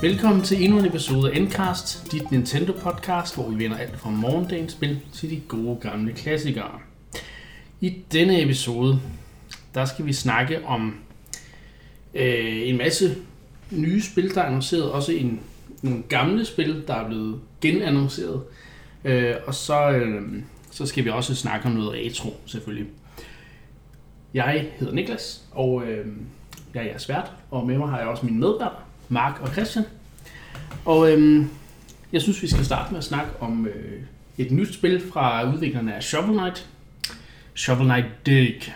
Velkommen til endnu en episode af Endcast, dit Nintendo-podcast, hvor vi vender alt fra morgendagens spil til de gode gamle klassikere. I denne episode, der skal vi snakke om øh, en masse nye spil, der er annonceret, også en, nogle gamle spil, der er blevet genannonceret, øh, og så, øh, så skal vi også snakke om noget retro, selvfølgelig. Jeg hedder Niklas, og øh, jeg er jeres vært, og med mig har jeg også min medværter, Mark og Christian. Og øhm, jeg synes, vi skal starte med at snakke om øh, et nyt spil fra udviklerne af Shovel Knight. Shovel Knight Dig.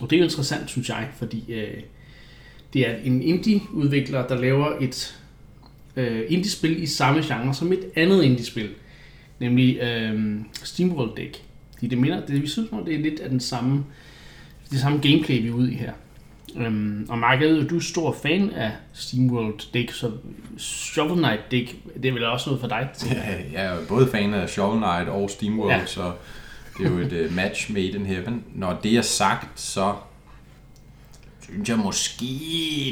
Og det er jo interessant, synes jeg, fordi øh, det er en indie-udvikler, der laver et øh, indie-spil i samme genre som et andet indie-spil. Nemlig øh, SteamWorld Dig. Fordi det minder, det, vi synes, det er lidt af den samme, det samme gameplay, vi er ude i her. Øhm, og Mark, jeg ved, du er stor fan af SteamWorld Dig, så Shovel Knight Dig, det er vel også noget for dig? Ja, jeg er både fan af Shovel Knight og SteamWorld, ja. så det er jo et uh, match made in heaven. Når det er sagt, så synes jeg måske,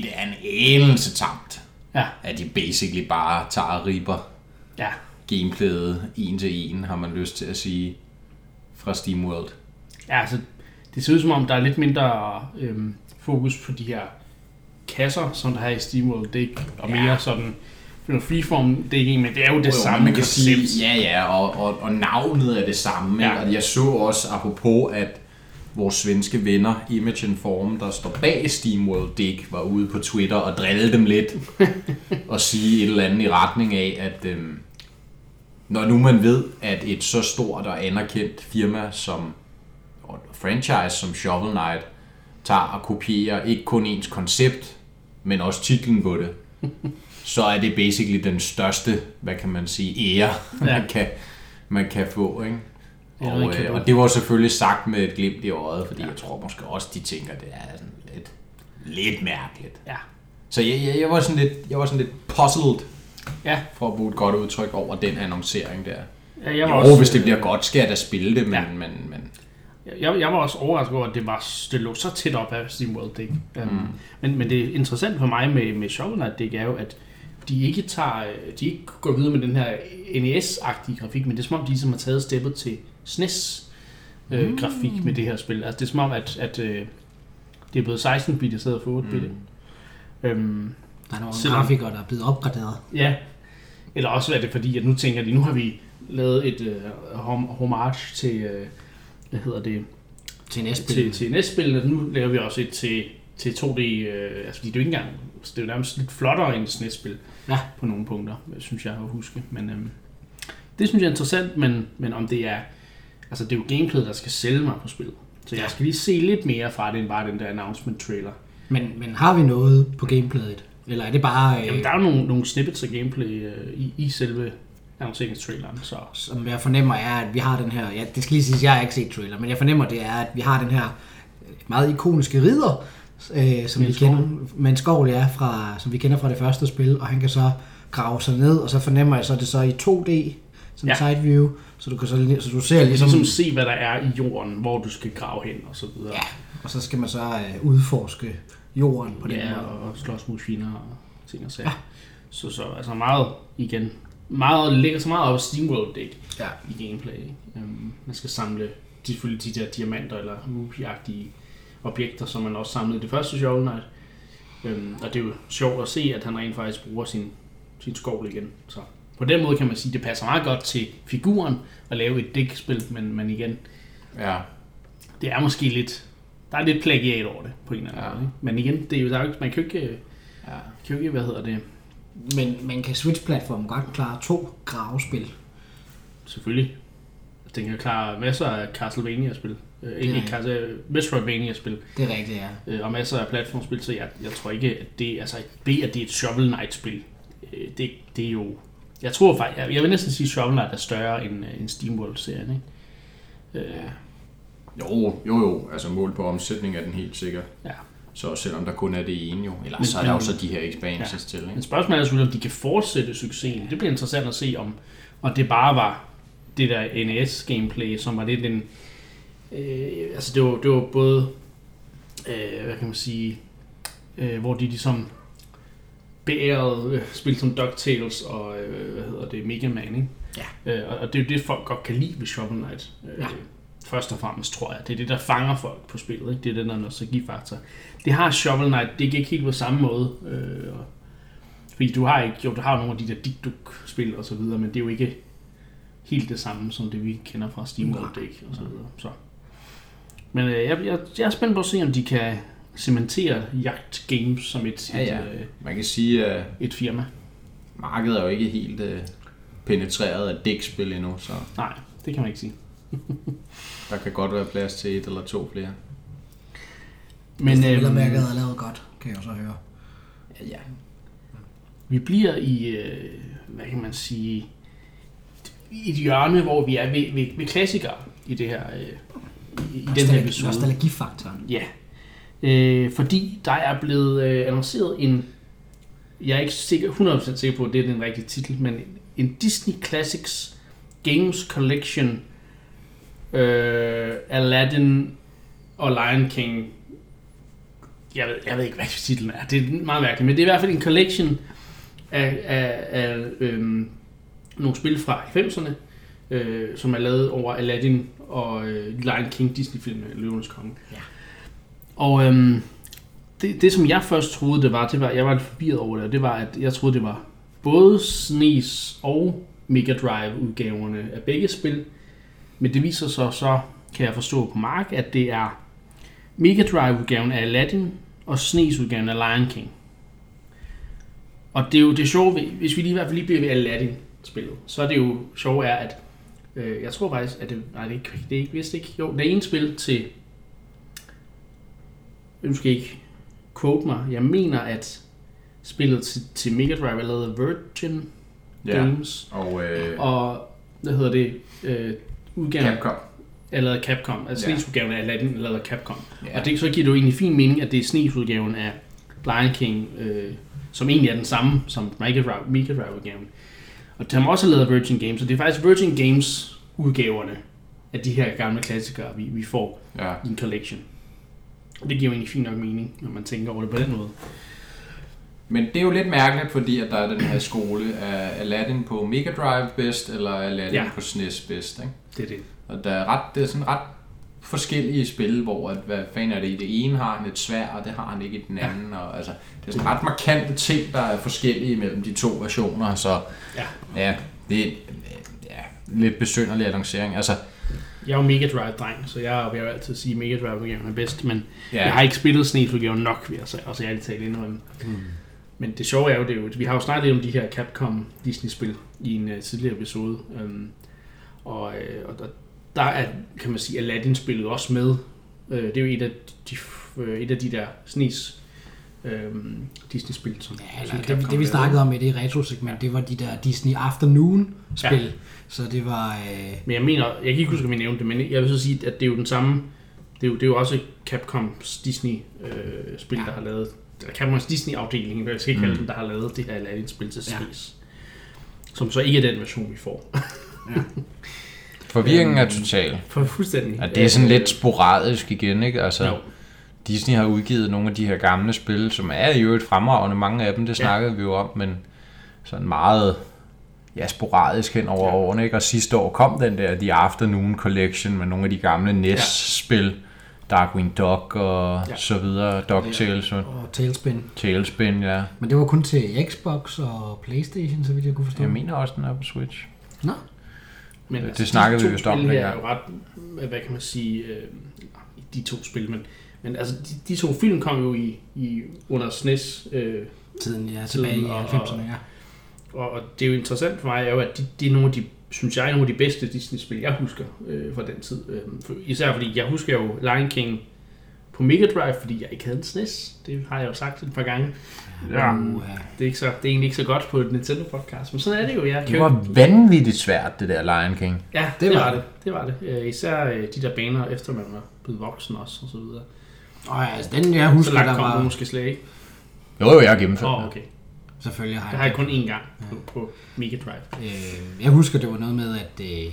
det er en anelse tamt. Ja. At de basically bare tager og riber ja. gameplayet en til en, har man lyst til at sige, fra SteamWorld. Ja, altså, det ser ud som om, der er lidt mindre øhm, fokus på de her kasser, som der er i SteamWorld Dig, og mere ja. sådan freeform digging, men det er jo det jo, samme man kan sige, Ja, ja, og, og, og navnet er det samme. Ja. Og jeg så også, apropos, at vores svenske venner, Image Form, der står bag SteamWorld Dig, var ude på Twitter og drille dem lidt, og sige et eller andet i retning af, at øhm, når nu man ved, at et så stort og anerkendt firma som og franchise som Shovel Knight tager og kopierer ikke kun ens koncept, men også titlen på det, så er det basically den største, hvad kan man sige, ære, ja. man, kan, man kan få. Ikke? Og, øh, og det var selvfølgelig sagt med et glimt i øjet, fordi ja. jeg tror måske også, de tænker, det er sådan lidt, lidt mærkeligt. Ja. Så jeg, jeg, jeg, var sådan lidt, jeg var sådan lidt puzzled, ja. for at bruge et godt udtryk over den annoncering der. Ja, jeg var jo, også, hvis det bliver øh, godt, skal jeg da spille det, men, ja. men, men jeg, jeg var også overrasket over, at det, var, det lå så tæt op af SteamWorld Dig. Um, mm. men, men det interessante for mig med, med Shovel Knight Dig er jo, at de ikke tager, de ikke går videre med den her NES-agtige grafik, men det er som om, de ligesom har taget steppet til SNES øh, mm. grafik med det her spil. Altså det er som om, at, at øh, det er blevet 16-bit i stedet for 8-bit. Mm. Øhm, der er nogle selvom, grafikere, der er blevet opgraderet. Ja, eller også er det fordi, at nu tænker de, nu har vi lavet et øh, homage til, øh, hvad hedder det, næste til, spil, nu laver vi også et til, til 2D, øh, altså fordi det er jo ikke engang, det er jo nærmest lidt flottere end et spil ja. på nogle punkter, synes jeg at huske, men øh, det synes jeg er interessant, men, men om det er, altså det er jo gameplayet, der skal sælge mig på spillet, så jeg skal lige se lidt mere fra det, end bare den der announcement trailer. Men, men har vi noget på gameplayet? Eller er det bare... Øh... Jamen, der er jo nogle, nogle snippets af gameplay øh, i, i selve annonceringstraileren. Så. Som jeg fornemmer er, at vi har den her, ja, det skal lige sige, at jeg har ikke set trailer, men jeg fornemmer det er, at vi har den her meget ikoniske ridder, øh, som vi kender, med en skovl, ja, fra, som vi kender fra det første spil, og han kan så grave sig ned, og så fornemmer jeg så, det så i 2D, som ja. side view, så du, kan så, så du ser ligesom... ligesom se, hvad der er i jorden, hvor du skal grave hen, og så videre. Ja, og så skal man så øh, udforske jorden på den ja, måde. og slås mod fjender og ting og sager. Ja. Så, så altså meget, igen, meget, ligger så meget op af SteamWorld Dig ja. i gameplay. Um, man skal samle selvfølgelig de der diamanter eller ruby objekter, som man også samlede i det første Shovel Knight. Um, og det er jo sjovt at se, at han rent faktisk bruger sin, sin skovl igen. Så på den måde kan man sige, at det passer meget godt til figuren at lave et dækspil, men, men igen, ja. det er måske lidt, der er lidt plagiat over det på en eller anden ja. måde. Ikke? Men igen, det er jo, der er jo, man kan jo ikke, ja. kan jo ikke, hvad hedder det, men man kan Switch-platformen godt klare to gravespil. Selvfølgelig. Den kan klare masser af Castlevania-spil. Øh, ikke Castle, Metroidvania-spil. Det er rigtigt, ja. Øh, og masser af platformspil, så jeg, jeg tror ikke, at det, altså, det, at det er et Shovel Knight-spil, øh, det, det er jo... Jeg tror faktisk, jeg, jeg vil næsten sige, at Shovel Knight er større end, øh, end SteamWorld-serien, ikke? Øh, jo, jo, jo. Altså mål på omsætning er den helt sikker. Ja. Så selvom der kun er det ene jo, eller men, så er der også de her expansions ja. til. Ikke? Men spørgsmålet er selvfølgelig, om de kan fortsætte succesen. Det bliver interessant at se, om, om det bare var det der NES-gameplay, som var lidt en... Øh, altså det var, det var både, øh, hvad kan man sige, øh, hvor de ligesom beærede øh, spil som DuckTales og, øh, hvad hedder det, Mega Man, ikke? Ja. Øh, og- og det er jo det, folk godt kan lide ved Shovel Knight. Øh, Ja. Først og fremmest, tror jeg. Det er det, der fanger folk på spillet, ikke? Det er den der nostalgifaktor. Det har Shovel Knight, det ikke helt på samme måde. Øh, fordi du har ikke, jo, du har nogle af de der Dikduk-spil og så videre, men det er jo ikke helt det samme, som det vi kender fra Steam World Dig og så videre. Så. Men øh, jeg, jeg, jeg er spændt på at se, om de kan cementere Jagt Games som et, Ja, ja. et, øh, Man kan sige, at et firma. markedet er jo ikke helt øh, penetreret af dækspil endnu, så Nej, det kan man ikke sige. der kan godt være plads til et eller to flere. Men øhm, øh, mærket er lavet godt, kan jeg så høre. Ja, ja. vi bliver i, øh, hvad kan man sige, i et hjørne, hvor vi er ved, ved, ved klassikere i det her, øh, i, i den her episode. Nostalgifaktoren. Ja, øh, fordi der er blevet øh, annonceret en, jeg er ikke sikker, 100% sikker på, at det er den rigtige titel, men en Disney Classics Games Collection, øh, Aladdin og Lion King. Jeg ved, jeg ved ikke, hvad titlen er. Det er meget mærkeligt, men det er i hvert fald en collection af, af, af øhm, nogle spil fra 90'erne, øh, som er lavet over Aladdin og øh, Lion King Disney-filmen, Løvenes Konge. Ja. Og øhm, det, det, som jeg først troede, det var, det var, jeg var lidt forvirret over det, og det var, at jeg troede, det var både SNES og Mega Drive udgaverne af begge spil. Men det viser sig så, kan jeg forstå på Mark, at det er Mega Drive udgaven af Aladdin og SNES udgaven af Lion King. Og det er jo det sjove, ved- hvis vi lige i hvert fald lige bliver ved Aladdin spillet, så er det jo sjove er, at øh, jeg tror faktisk, at det, nej, det er ikke, det er ikke, vist ikke, jo, det er en spil til, nu skal ikke quote mig, jeg mener, at spillet til, til Mega Drive er lavet Virgin ja. Games, Og øh, og hvad hedder det, øh, udgaven Capcom. er lavet af Capcom, altså Ja. SNES udgaven af Aladdin er lavet af Capcom. Ja. Og det, så giver det jo egentlig fin mening, at det er SNES udgaven af Lion King, øh, som egentlig er den samme som Mega Drive, Mega Drive udgaven. Og det har også lavet af Virgin Games, så det er faktisk Virgin Games udgaverne af de her gamle klassikere, vi, vi får ja. i en collection. Og det giver jo egentlig fint nok mening, når man tænker over det på den måde. Men det er jo lidt mærkeligt, fordi at der er den her skole af Aladdin på Mega Drive bedst, eller Aladdin Ja. ja. på SNES bedst. Ikke? Det er det. Og der er ret, det er sådan ret forskellige spil, hvor at, hvad fanden er det det ene har han et svær, og det har han ikke i den anden. Og, altså, det er sådan ret markante ting, der er forskellige mellem de to versioner, så Ja. ja det er ja, lidt besynderlig annoncering. Altså, Jeg er jo Mega Drive-dreng, så jeg vil jo altid sige, at Mega Drive-udgaven er bedst, men ja, Ja. Jeg har ikke spillet SNES-udgaven nok, vil jeg sige, også ærligt talt indrømme. Mm. Men det sjove er jo, det er jo, vi har jo snakket lidt om de her Capcom Disney-spil i en uh, tidligere episode. Um, og, og der, der er, kan man sige, Aladdin-spillet også med. Uh, det er jo et af de, uh, et af de der SNES um, Disney-spil, som Ja, eller det, det vi snakkede om i det retro-segment, det var de der Disney Afternoon-spil. Ja. Så det var... Øh, Men jeg mener, jeg kan ikke huske, om vi nævnte det, men jeg vil så sige, at det er jo den samme, det er jo, det er jo også Capcoms Disney-spil, Ja. ja. der har lavet, eller Capcoms Disney-afdeling, hvad jeg skal ikke kalde dem, der har lavet det her Aladdin-spil til Ja. SNES. Som så ikke er den version, vi får. forvirringen er total. For fuldstændig. Og det er sådan Øh, lidt sporadisk igen, ikke? Altså, Jo. Disney har udgivet nogle af de her gamle spil, som er jo et fremragende, mange af dem, det Ja. snakkede vi jo om, men sådan meget ja, sporadisk hen over Ja. ja. årene, ikke? Og sidste år kom den der The Afternoon Collection med nogle af de gamle NES-spil, Darkwing Duck og Ja. så videre, DuckTales og og Tailspin. Tailspin, ja. Men det var kun til Xbox og Playstation, så vidt jeg kunne forstå. Jeg mener også, den er på Switch. Nå, Men Det de snakkede vi vist om her er jo ret, hvad kan man sige, øh, de to spil, men, men altså, de, de to film kom jo i, i under SNES, øh, tiden, ja, tilbage i Tiden og- 90'erne, ja. Og, og det er jo interessant for mig, er jo, at de, de er nogle af de, synes jeg, nogle af de bedste Disney-spil, jeg husker øh, fra den tid. Øh, for, især fordi, jeg husker jo Lion King på Mega Drive, fordi jeg ikke havde en SNES. Det har jeg jo sagt et par gange. Ja. Uh, ja. Det er, ikke så, det er egentlig ikke så godt på et Nintendo-podcast, men sådan er det jo. Jeg Det var vanvittigt svært, det der Lion King. Ja, det, Det var var det. Det var det. Øh, især øh, de der baner, efter man var blevet voksen også, og så videre. Og ja, altså den, jeg Så husker, langt der kom du var... måske slet ikke. Jo, jo, jeg har gennemført Åh, oh, oh, okay. Selvfølgelig har Det har jeg kun én gang på, på Mega Drive. Øh, jeg husker, det var noget med, at øh,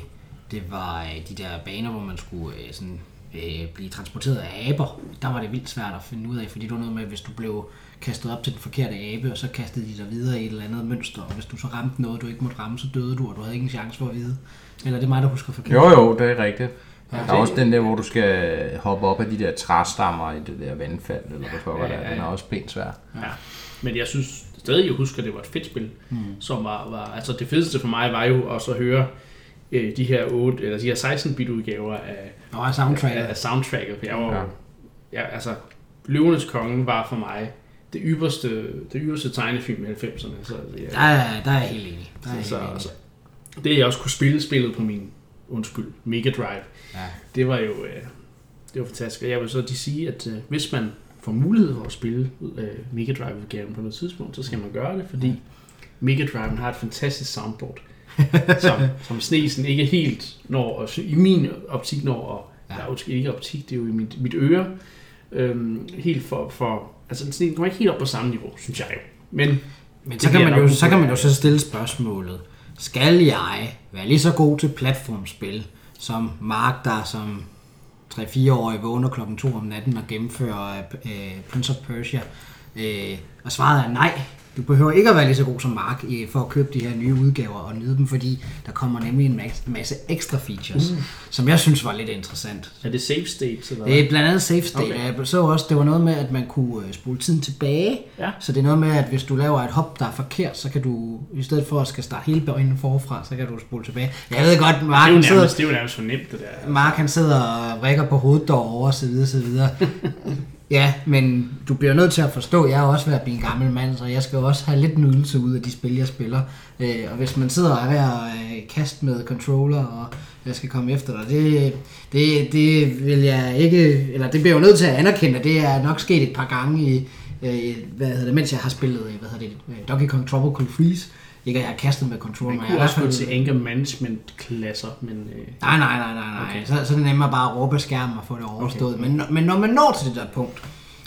det var øh, de der baner, hvor man skulle øh, sådan øh, blive transporteret af aber, der var det vildt svært at finde ud af, fordi det var noget med, hvis du blev kastet op til den forkerte abe, og så kastede de dig videre i et eller andet mønster, og hvis du så ramte noget, du ikke måtte ramme, så døde du, og du havde ikke en chance for at vide. Eller det er mig, der husker forkert. Jo, jo, det er rigtigt. Ja, der er også den der, hvor du skal hoppe op af de der træstammer i det der vandfald, eller hvad for ja, ja, ja. Den er også pænt svær. Ja. Men jeg synes stadig, jeg husker, at det var et fedt spil, mm. som var, var, altså det fedeste for mig var jo også at høre øh, de her 8, eller de her 16-bit udgaver af, oh, soundtracket. af, af soundtracket. Jeg var, ja. ja, altså, Løvenes Konge var for mig det ypperste, det ypperste tegnefilm i 90'erne. Så, ja, der, er, der er jeg helt enig. Der er så, helt enig. Så, det jeg også kunne spille spillet på min, undskyld, Mega Drive, ja. det var jo øh, det var fantastisk. Og jeg vil så de sige, at øh, hvis man får mulighed for at spille øh, Mega Drive-udgaven på noget tidspunkt, så skal man gøre det, fordi Mega Drive har et fantastisk soundboard, som, som Snesen ikke helt når, i min optik når, og ja. der er jo ikke optik, det er jo i mit, mit øre, øhm, helt for, for altså Snesen kommer ikke helt op på samme niveau, synes jeg jo. Men, Men så, kan man jo, så kan man jo så stille spørgsmålet, skal jeg være lige så god til platformspil, som Mark, der som 3-4-årig vågner klokken 2 om natten og gennemfører øh, Prince of Persia? Øh, og svaret er nej. Du behøver ikke at være lige så god som Mark for at købe de her nye udgaver og nyde dem, fordi der kommer nemlig en masse ekstra features, uh. som jeg synes var lidt interessant. Er det safe state? Eller? Det er blandt andet safe state. Okay. Jeg så også, det var noget med, at man kunne øh, spole tiden tilbage. Ja. Så det er noget med, at hvis du laver et hop, der er forkert, så kan du, i stedet for at skal starte hele bøjnen forfra, så kan du spole tilbage. Jeg ved godt, Mark det er jo nærmest, sidder, det er jo nærmest for nemt, det der. Mark han sidder og rækker på hovedet derovre, og så videre, så videre. Ja, men du bliver nødt til at forstå, at jeg er også ved at blive en gammel mand, så jeg skal også have lidt nydelse ud af de spil, jeg spiller. Øh, og hvis man sidder og er ved at øh, kaste med controller, og jeg skal komme efter dig, det, det, det vil jeg ikke, eller det bliver jeg jo nødt til at anerkende, det er nok sket et par gange i, øh, hvad hedder det, mens jeg har spillet, hvad hedder det, øh, Donkey Kong Tropical Freeze, ikke at jeg har kastet med controller. Man kunne også gå til anger management klasser, men... Øh... Nej, nej, nej, nej, nej. Okay. Så, så er det nemmere bare at råbe skærmen og få det overstået. Okay. Men, men når man når til det der punkt,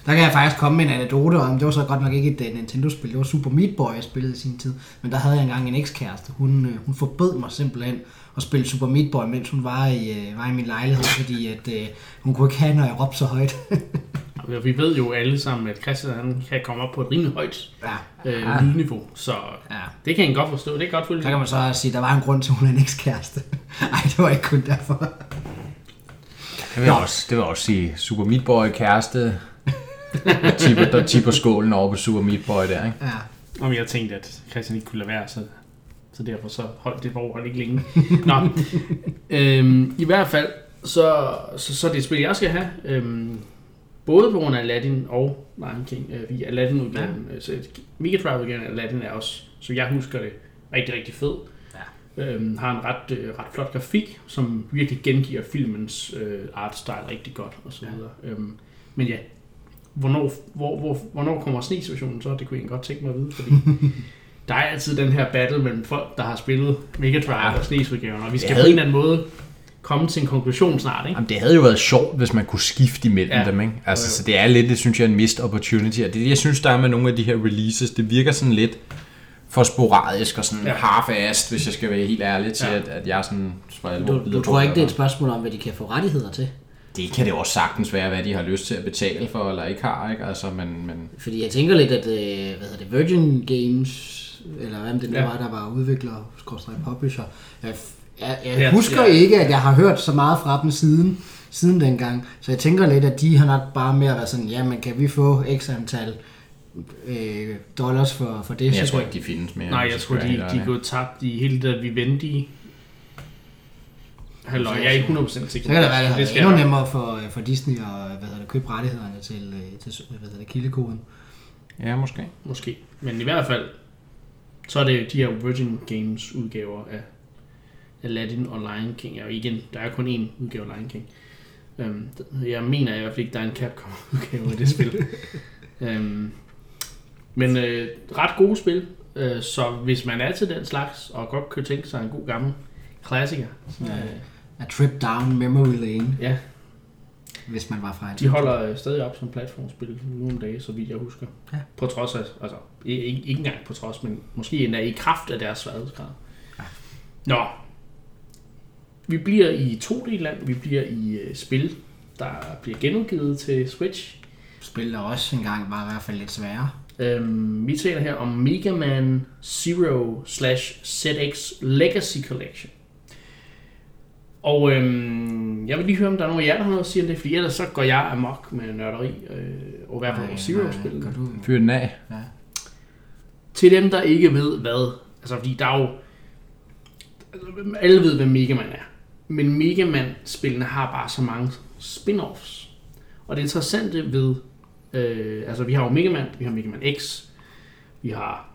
der kan jeg faktisk komme med en anekdote om, det var så godt nok ikke et Nintendo-spil, det var Super Meat Boy, jeg spillede i sin tid. Men der havde jeg engang en ekskæreste. Hun, øh, hun forbød mig simpelthen at spille Super Meat Boy, mens hun var i, øh, var i min lejlighed, fordi at, øh, hun kunne ikke have, når jeg råbte så højt. vi ved jo alle sammen, at Christian han kan komme op på et rimelig højt ja. øh, ja. lydniveau, så ja. det kan han godt forstå. Det er godt følge. Så kan man så sige, at der var en grund til, at hun er en ekskæreste. Nej, det var ikke kun derfor. Det vil, også, det vil også sige, Super Meat Boy kæreste, der tipper, der tipper skålen over på Super Meat Boy der, ikke? Ja. Om jeg tænkte, at Christian ikke kunne lade være, så, så derfor så holdt det forhold ikke længe. Nå, øhm, i hvert fald, så, så, så det et spil, jeg skal have. Øhm, Både på grund af Aladdin og Lion King, øh, via Aladdin-udgaven. Ja. Så Mega Drive-udgaven af Aladdin er også, så jeg husker det, rigtig, rigtig fed. Ja. Øhm, har en ret, øh, ret flot grafik, som virkelig gengiver filmens øh, artstyle rigtig godt og så videre. Ja. Øhm, men ja, hvornår, hvor, hvor, hvornår kommer snesversionen så? Det kunne jeg godt tænke mig at vide, fordi der er altid den her battle mellem folk, der har spillet Mega Drive ja. og snesudgaven, og vi skal havde... på en eller anden måde komme til en konklusion snart, ikke? Jamen, det havde jo været sjovt, hvis man kunne skifte imellem ja. dem, ikke? Altså, jo. så det er lidt, det synes jeg, en missed opportunity. Og det, jeg synes, der er med nogle af de her releases, det virker sådan lidt for sporadisk og sådan ja. half-assed, hvis jeg skal være helt ærlig til, ja. at, at jeg sådan... Du, du tror ikke, det er et spørgsmål om, hvad de kan få rettigheder til? Det kan det også sagtens være, hvad de har lyst til at betale for, eller ikke har, ikke? Altså, men, men... Fordi jeg tænker lidt, at øh, hvad hedder det, Virgin Games, eller hvem det nu ja. var, der var udvikler, publisher, jeg, jeg husker ja. ikke, at jeg har hørt så meget fra dem siden, siden dengang. Så jeg tænker lidt, at de har nok bare mere været sådan, ja, men kan vi få x antal øh, dollars for, for det? Men jeg tror ikke, de findes mere. Nej, jeg tror, de, de er gået tabt i hele det Vivendi Halløj, jeg er ikke 100% sikker. Så kan det være, det, det endnu nemmere for, for Disney at hvad hedder det, købe rettighederne til, øh, til hvad hedder det, kildekoden. Ja, måske. Måske. Men i hvert fald, så er det de her Virgin Games udgaver af Aladdin og Lion King. Og igen, der er kun én udgave af Lion King. Um, jeg mener i hvert fald ikke, der er en Capcom-udgave af det spil. um, men uh, ret gode spil. Uh, så hvis man er til den slags, og godt kan tænke sig en god gammel klassiker. Så, uh, A trip down memory lane. Ja. Hvis man var fra De holder stadig op som platformspil nogle dage, så vidt jeg husker. Ja. På trods af, altså ikke, ikke engang på trods, men måske endda i kraft af deres sværhedsgrad. Ja. Nå, vi bliver i 2D-land, vi bliver i uh, spil, der bliver genudgivet til Switch. Spil der også engang var i hvert fald lidt sværere. Øhm, vi taler her om Mega Man Zero slash ZX Legacy Collection. Og øhm, jeg vil lige høre, om der er nogen af jer, der har noget at sige om det, fordi ellers så går jeg amok med nørderi, øh, og i hvert fald Zero-spillet. Kan du... Fyr den af. Ja. Til dem, der ikke ved hvad, altså fordi der er jo, altså, alle ved, hvad Mega Man er, men Mega Man-spillene har bare så mange spin-offs. Og det interessante ved, øh, altså vi har jo Mega Man, vi har Mega Man X, vi har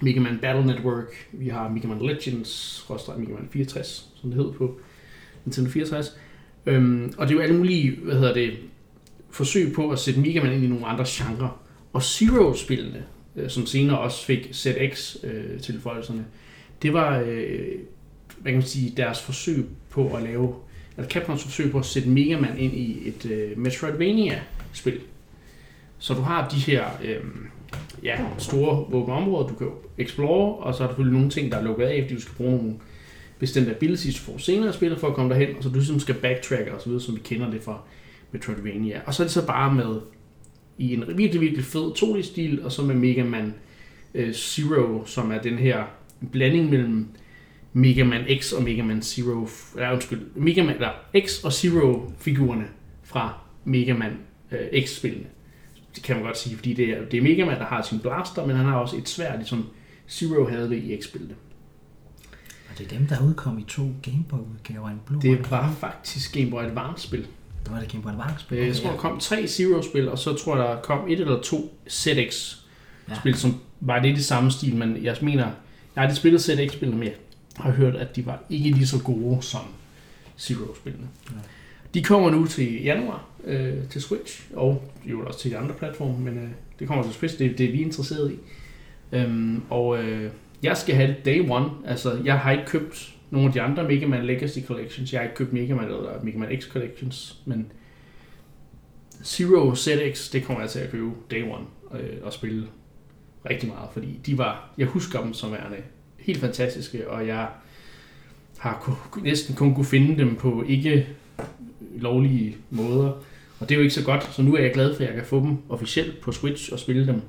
Mega Man Battle Network, vi har Mega Man Legends, rådstræk Mega Man 64, som det hed på Nintendo 64. Øhm, og det er jo alle mulige, hvad hedder det, forsøg på at sætte Mega Man ind i nogle andre genrer. Og Zero-spillene, øh, som senere også fik ZX-tilføjelserne, øh, det var, øh, hvad kan man sige, deres forsøg på at lave, eller Capcoms forsøg på at sætte Mega Man ind i et øh, Metroidvania-spil. Så du har de her øh, ja, store åbne områder, du kan explore, og så er der selvfølgelig nogle ting, der er lukket af, fordi du skal bruge nogle bestemte abilities, du får senere i spillet for at komme derhen, og så du ligesom skal backtracke og så videre, som vi kender det fra Metroidvania. Og så er det så bare med i en virkelig, virkelig fed 2D-stil, og så med Mega Man øh, Zero, som er den her blanding mellem Mega Man X og Mega Man Zero, eller undskyld, Mega Man, eller X og Zero-figurerne fra Mega Man øh, X-spillene. Det kan man godt sige, fordi det er, det er Mega Man, der har sin blaster, men han har også et sværd, ligesom Zero havde det i X-spillet. Og det er dem, der udkom i to Gameboy-udgaver. En blå Det var faktisk Game Boy Advance-spil. Det var det Game Boy Advance-spil. Øh, Jeg tror, der kom tre Zero-spil, og så tror jeg, der kom et eller to ZX-spil, Ja. som var lidt i samme stil, men jeg mener, jeg har ikke spillet ZX-spil, men jeg har hørt, at de var ikke lige så gode som Zero-spillene. Ja. De kommer nu til januar øh, til Switch, og jo også til de andre platforme, men øh, det kommer til Switch, det, det er vi interesseret i. Øhm, og øh, jeg skal have det day one, altså jeg har ikke købt nogle af de andre Mega Man Legacy Collections, jeg har ikke købt Mega Man eller Mega Man X Collections, men Zero ZX, det kommer jeg til at købe day one øh, og spille rigtig meget, fordi de var, jeg husker dem som værende helt fantastiske, og jeg har næsten kun kunne finde dem på ikke lovlige måder, og det er jo ikke så godt, så nu er jeg glad for, at jeg kan få dem officielt på Switch og spille dem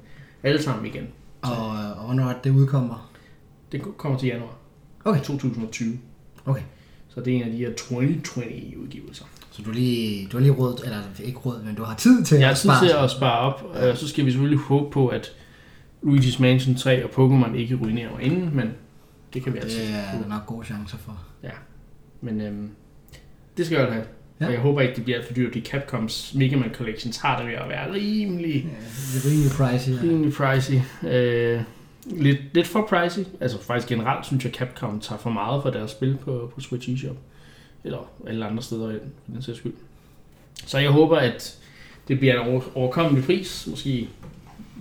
alle sammen igen. Og, og hvornår det, udkommer? Det kommer til januar Okay. 2020, Okay. så det er en af de her 2020 udgivelser. Så du har lige, du har lige råd, eller ikke råd, men du har tid til Jeg at spare. til at spare op, og så skal vi selvfølgelig håbe på, at Luigi's Mansion 3 og Pokémon ikke ruinerer mig inden, men det kan vi altid Det er der nok gode chancer for. Men øhm, det skal jeg have. Ja. Og jeg håber ikke, det bliver for dyrt, fordi Capcoms Mega Man Collections har det ved at være rimelig, Ja, det er rimelig pricey. Ja. rimelig pricey. Øh, lidt, lidt for pricey. Altså faktisk generelt synes jeg, Capcom tager for meget for deres spil på, på Switch eShop. Eller alle andre steder i den, for den sags skyld. Så jeg håber, at det bliver en over, overkommelig pris. Måske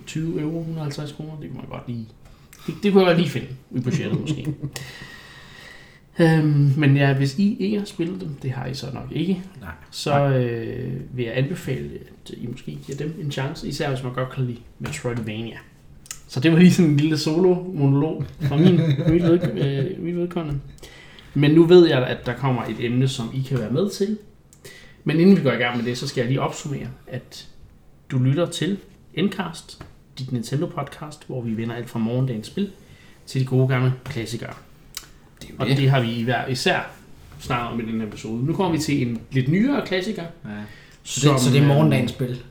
20 euro, 150 kroner. Det kunne man godt lige... Det, det kunne jeg godt lige finde i budgettet måske. øhm, men ja, hvis I ikke har spillet dem, det har I så nok ikke, Nej. så øh, vil jeg anbefale, at I måske giver dem en chance, især hvis man godt kan lide Metroidvania. Så det var lige sådan en lille solo-monolog fra min, mit, ved, øh, mit vedkommende. Men nu ved jeg, at der kommer et emne, som I kan være med til. Men inden vi går i gang med det, så skal jeg lige opsummere, at du lytter til Endcast, dit Nintendo-podcast, hvor vi vender alt fra morgendagens spil til de gode gamle klassikere. Det er Og det. det har vi i hver især snakket om i den her episode. Nu kommer vi til en lidt nyere klassiker. Ja. Så, det, så det er øh, morgendagens spil.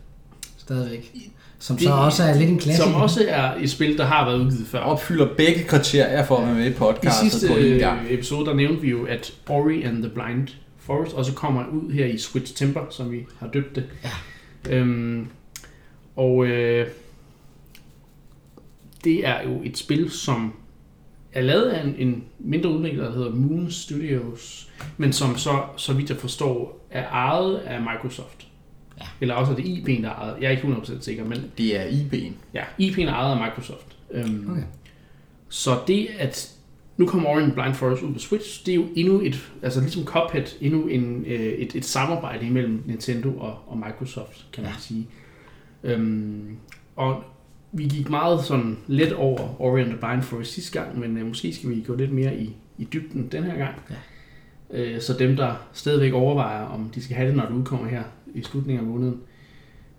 Stadigvæk. Som det- så også er lidt en klassiker. Som også er et spil, der har været udgivet før. Opfylder begge kriterier for at være med i I podcastet sidste på en gang. øh, episode, der nævnte vi jo, at Ori and the Blind Forest også kommer ud her i Switch Temper, som vi har døbt det. Ja. Øhm, og øh, det er jo et spil, som er lavet af en, en mindre udvikler, der hedder Moon Studios, men som så, så vidt jeg forstår, er ejet af Microsoft. Ja. Eller også er det IP'en, der er ejet. Jeg er ikke 100% sikker, men Det er IB'en. Ja, IP'en er ejet af Microsoft. Øhm, Okay. Så det, at nu kommer Ori Blind Forest ud på Switch, det er jo endnu et, altså ligesom Cuphead, endnu en, øh, et, et samarbejde imellem Nintendo og, og Microsoft, kan man Ja. sige. Øhm, og vi gik meget sådan let over Ori and the Blind Forest sidste gang, men øh, måske skal vi gå lidt mere i, i dybden den her gang. Ja. Øh, så dem, der stadigvæk overvejer, om de skal have det, når det udkommer her i slutningen af måneden,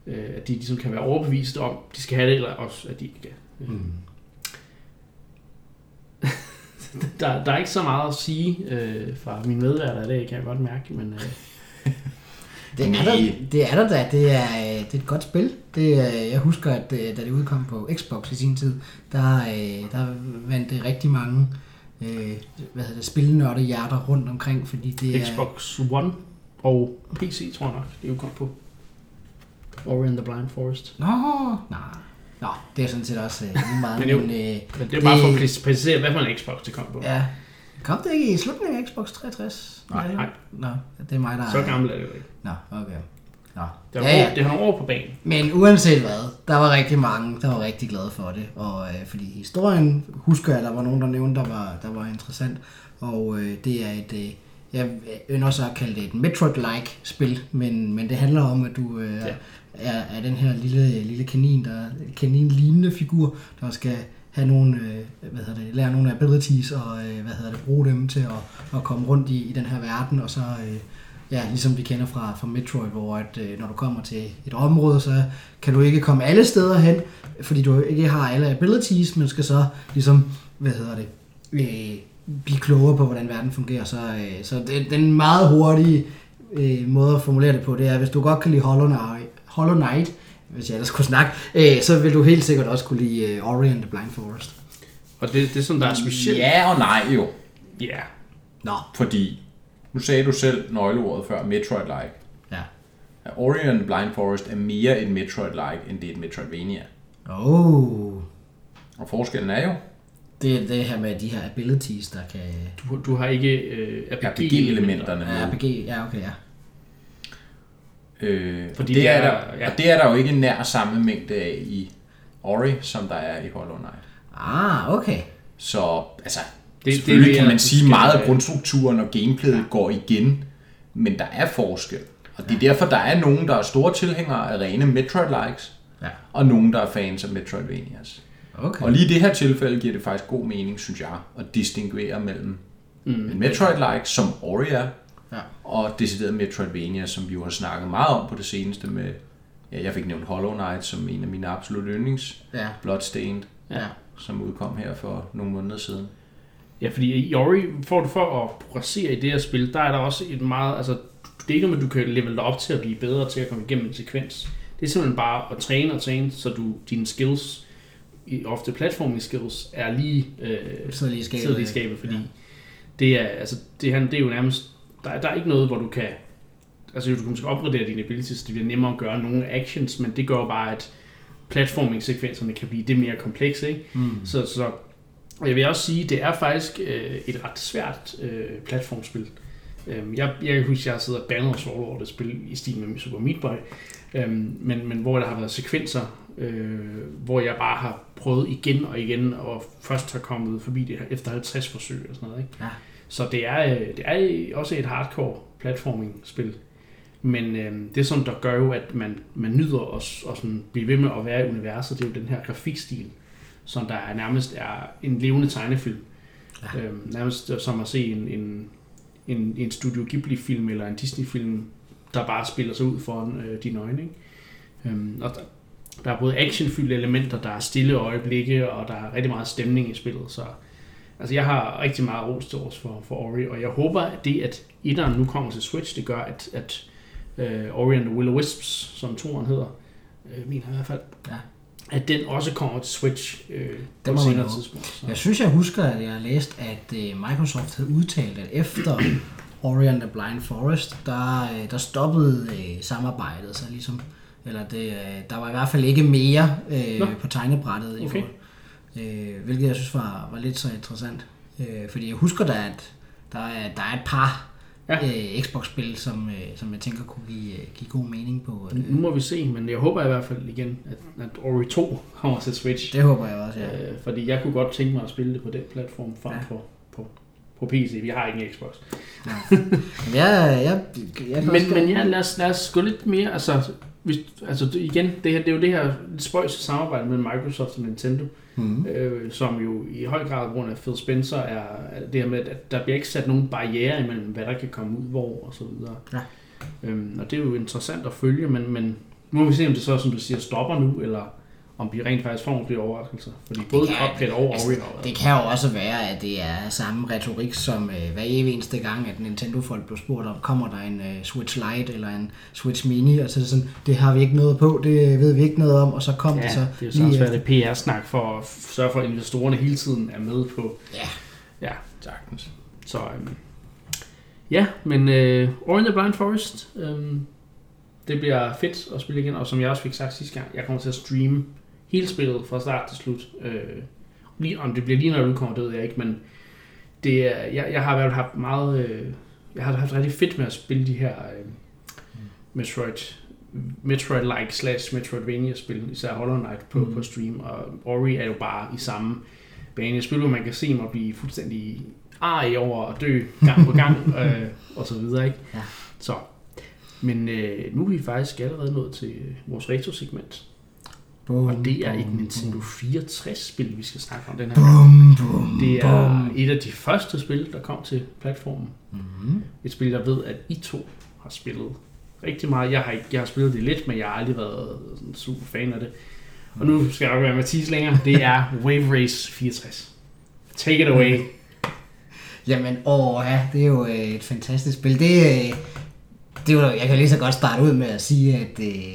øh, at de ligesom kan være overbevist om, de skal have det, eller også, at de ikke kan. Mm. der, der er ikke så meget at sige øh, fra mine medværter i dag, kan jeg godt mærke, men... Øh, det, er der, det er der da. Det er, øh, det er et godt spil. Det, øh, jeg husker, at øh, da det udkom på Xbox i sin tid, der, der vandt det rigtig mange øh, hvad hedder det, spilnørde hjerter rundt omkring, fordi det er... Xbox One og PC, tror jeg nok, det er udkom på. Ori and the Blind Forest. Nå, nej. Nå, det er sådan set også øh, meget, men, jo, men, øh, men det er bare for at præcisere, hvad for en Xbox det kom på. Ja. Kom det ikke i slutningen af Xbox 360? Nej, nej. Nå, det er mig, der Så gammel er det jo ikke. Nå, okay. Nå. Det har, ja, ja. det har nogle år på banen. Men uanset hvad, der var rigtig mange, der var rigtig glade for det. Og øh, fordi historien, husker jeg, der var nogen, der nævnte, der var, der var interessant. Og øh, det er et, øh, jeg ønsker også at kalde det et Metroid-like spil, men, men det handler om, at du øh, ja. er, er den her lille, lille kanin, der kanin-lignende figur, der skal have nogle, øh, hvad hedder det, lære nogle abilities og øh, hvad hedder det, bruge dem til at, at komme rundt i, i den her verden, og så øh, ja, ligesom vi kender fra, fra Metroid, hvor at, øh, når du kommer til et område, så kan du ikke komme alle steder hen, fordi du ikke har alle abilities, men skal så ligesom, hvad hedder det, øh, blive klogere på, hvordan verden fungerer. Så, øh, så den, den meget hurtige øh, måde at formulere det på, det er, hvis du godt kan lide Hollow Knight, Hollow Knight hvis jeg ellers kunne snakke, øh, så vil du helt sikkert også kunne lide øh, Ori and the Blind Forest. Og det, det er sådan, der er specielt. Ja og nej jo. Ja. Yeah. Nå. Fordi, nu sagde du selv nøgleordet før, Metroid-like. Ja. Ori and the Blind Forest er mere en Metroid-like, end det er et Metroidvania. Oh. Og forskellen er jo, det er det her med de her abilities, der kan... Du, du har ikke øh, RPG-elementerne RPG. Ja, RPG, ja, okay, ja. Øh, Fordi det, det er, der, ja. Og det er der jo ikke nær samme mængde af i Ori, som der er i Hollow Knight. Ah, okay. Så altså, det, selvfølgelig det, kan man sige meget af grundstrukturen og gameplayet ja. går igen, men der er forskel. Og det er ja. derfor, der er nogen, der er store tilhængere af rene Metroid-likes, ja. og nogen, der er fans af Metroidvanias. Okay. Og lige i det her tilfælde giver det faktisk god mening, synes jeg, at distinguere mellem mm. en Metroid-like, som Ori er, Ja. Og decideret Metroidvania, som vi jo har snakket meget om på det seneste med, ja, jeg fik nævnt Hollow Knight som en af mine absolut yndlings. Ja. Bloodstained, ja. som udkom her for nogle måneder siden. Ja, fordi i Ori, for du for at progressere i det her spil, der er der også et meget, altså det er ikke at du kan level dig op til at blive bedre til at komme igennem en sekvens. Det er simpelthen bare at træne og træne, så du dine skills, ofte platforming skills, er lige, øh, sidder lige i skabet, lige i skabet fordi ja. det, er, altså, det, her, det er jo nærmest der, der er ikke noget, hvor du kan... Altså, du kan måske opgradere dine abilities, det bliver nemmere at gøre nogle actions, men det gør bare, at platforming-sekvenserne kan blive det mere komplekse. Ikke? Mm. Så, så jeg vil også sige, det er faktisk øh, et ret svært øh, platformspil. Øhm, jeg, jeg kan huske, at jeg har siddet og bandet og sovet over det spil i stil med Super Meat Boy, øhm, men, men hvor der har været sekvenser, øh, hvor jeg bare har prøvet igen og igen, og først har kommet forbi det efter 50 forsøg og sådan noget. Ikke? Ja. Så det er, øh, det er også et hardcore platforming-spil. Men øh, det, som der gør jo, at man, man nyder at, at sådan blive ved med at være i universet, det er jo den her grafikstil, som der er nærmest er en levende tegnefilm. Ja. Øh, nærmest som at se en, en, en, en Studio Ghibli-film eller en Disney-film, der bare spiller sig ud foran øh, dine øjne. Ikke? Øh, og der, der er både actionfyldte elementer, der er stille øjeblikke, og der er rigtig meget stemning i spillet, så Altså, jeg har rigtig meget ros til os for, for Ori, og jeg håber, at det, at etteren nu kommer til Switch, det gør, at, at uh, Ori and the Will Wisps, som toren hedder, uh, mener i hvert fald, ja. at den også kommer til Switch uh, på et senere tidspunkt. Så. Jeg synes, jeg husker, at jeg har læst, at uh, Microsoft havde udtalt, at efter Ori and the Blind Forest, der, uh, der stoppede uh, samarbejdet, så ligesom, eller det, uh, der var i hvert fald ikke mere uh, på tegnebrættet okay. i forhold øh, hvilket jeg synes var, var lidt så interessant. Øh, fordi jeg husker da, at der er, der er et par ja. øh, Xbox-spil, som, øh, som jeg tænker kunne give, øh, give god mening på. Øh. Nu må vi se, men jeg håber i hvert fald igen, at, at Ori 2 kommer til Switch. Det håber jeg også, ja. Øh, fordi jeg kunne godt tænke mig at spille det på den platform frem ja. for på, på PC. Vi har ikke en Xbox. Ja. ja, ja, ja men, men ja, lad os, lad os gå lidt mere, altså hvis, altså igen, det, her, det er jo det her spøjse samarbejde mellem Microsoft og Nintendo, Mm. øh, som jo i høj grad på grund af Phil Spencer er er det her med, at der bliver ikke sat nogen barriere imellem, hvad der kan komme ud hvor og så videre. Ja. Øhm, og det er jo interessant at følge, men, men nu må vi se, om det så, som du siger, stopper nu, eller om vi rent faktisk får nogle flere overraskelser. Fordi både kan- Cuphead og altså, Det kan jo også være, at det er samme retorik som øh, hver evig eneste gang, at Nintendo-folk blev spurgt om, kommer der en øh, Switch Lite eller en Switch Mini, og så er det sådan, det har vi ikke noget på, det ved vi ikke noget om, og så kom Ja, det så det er jo så lige også efter. været det PR-snak for at sørge for, at investorerne hele tiden er med på. Ja. Ja, Sagtens. så øhm, ja, men øh, Ori the Blind Forest, øhm, det bliver fedt at spille igen, og som jeg også fik sagt sidste gang, jeg kommer til at streame hele spillet fra start til slut. Øh, lige, om det bliver lige når det udkommer, det ved jeg ikke, men det er, jeg, jeg har i hvert fald haft meget, øh, jeg har haft rigtig fedt med at spille de her øh, Metroid, Metroid-like slash Metroidvania-spil, især Hollow Knight på, Mm. mm. på stream, og Ori er jo bare i samme bane. Et spil, hvor man kan se mig blive fuldstændig arg over at dø gang på gang, øh, og så videre, ikke? Ja. Så, men øh, nu er vi faktisk allerede nået til vores retro-segment, Bum, og det er et Nintendo 64-spil, vi skal snakke om den her Bum, bum, det er bum. et af de første spil, der kom til platformen. Mhm. Et spil, jeg ved, at I to har spillet rigtig meget. Jeg har, ikke, jeg har spillet det lidt, men jeg har aldrig været sådan super fan af det. Og nu skal jeg nok være Mathis længere. Det er Wave Race 64. Take it away. Jamen, åh ja, det er jo øh, et fantastisk spil. Det, øh, det er jo, jeg kan lige så godt starte ud med at sige, at øh,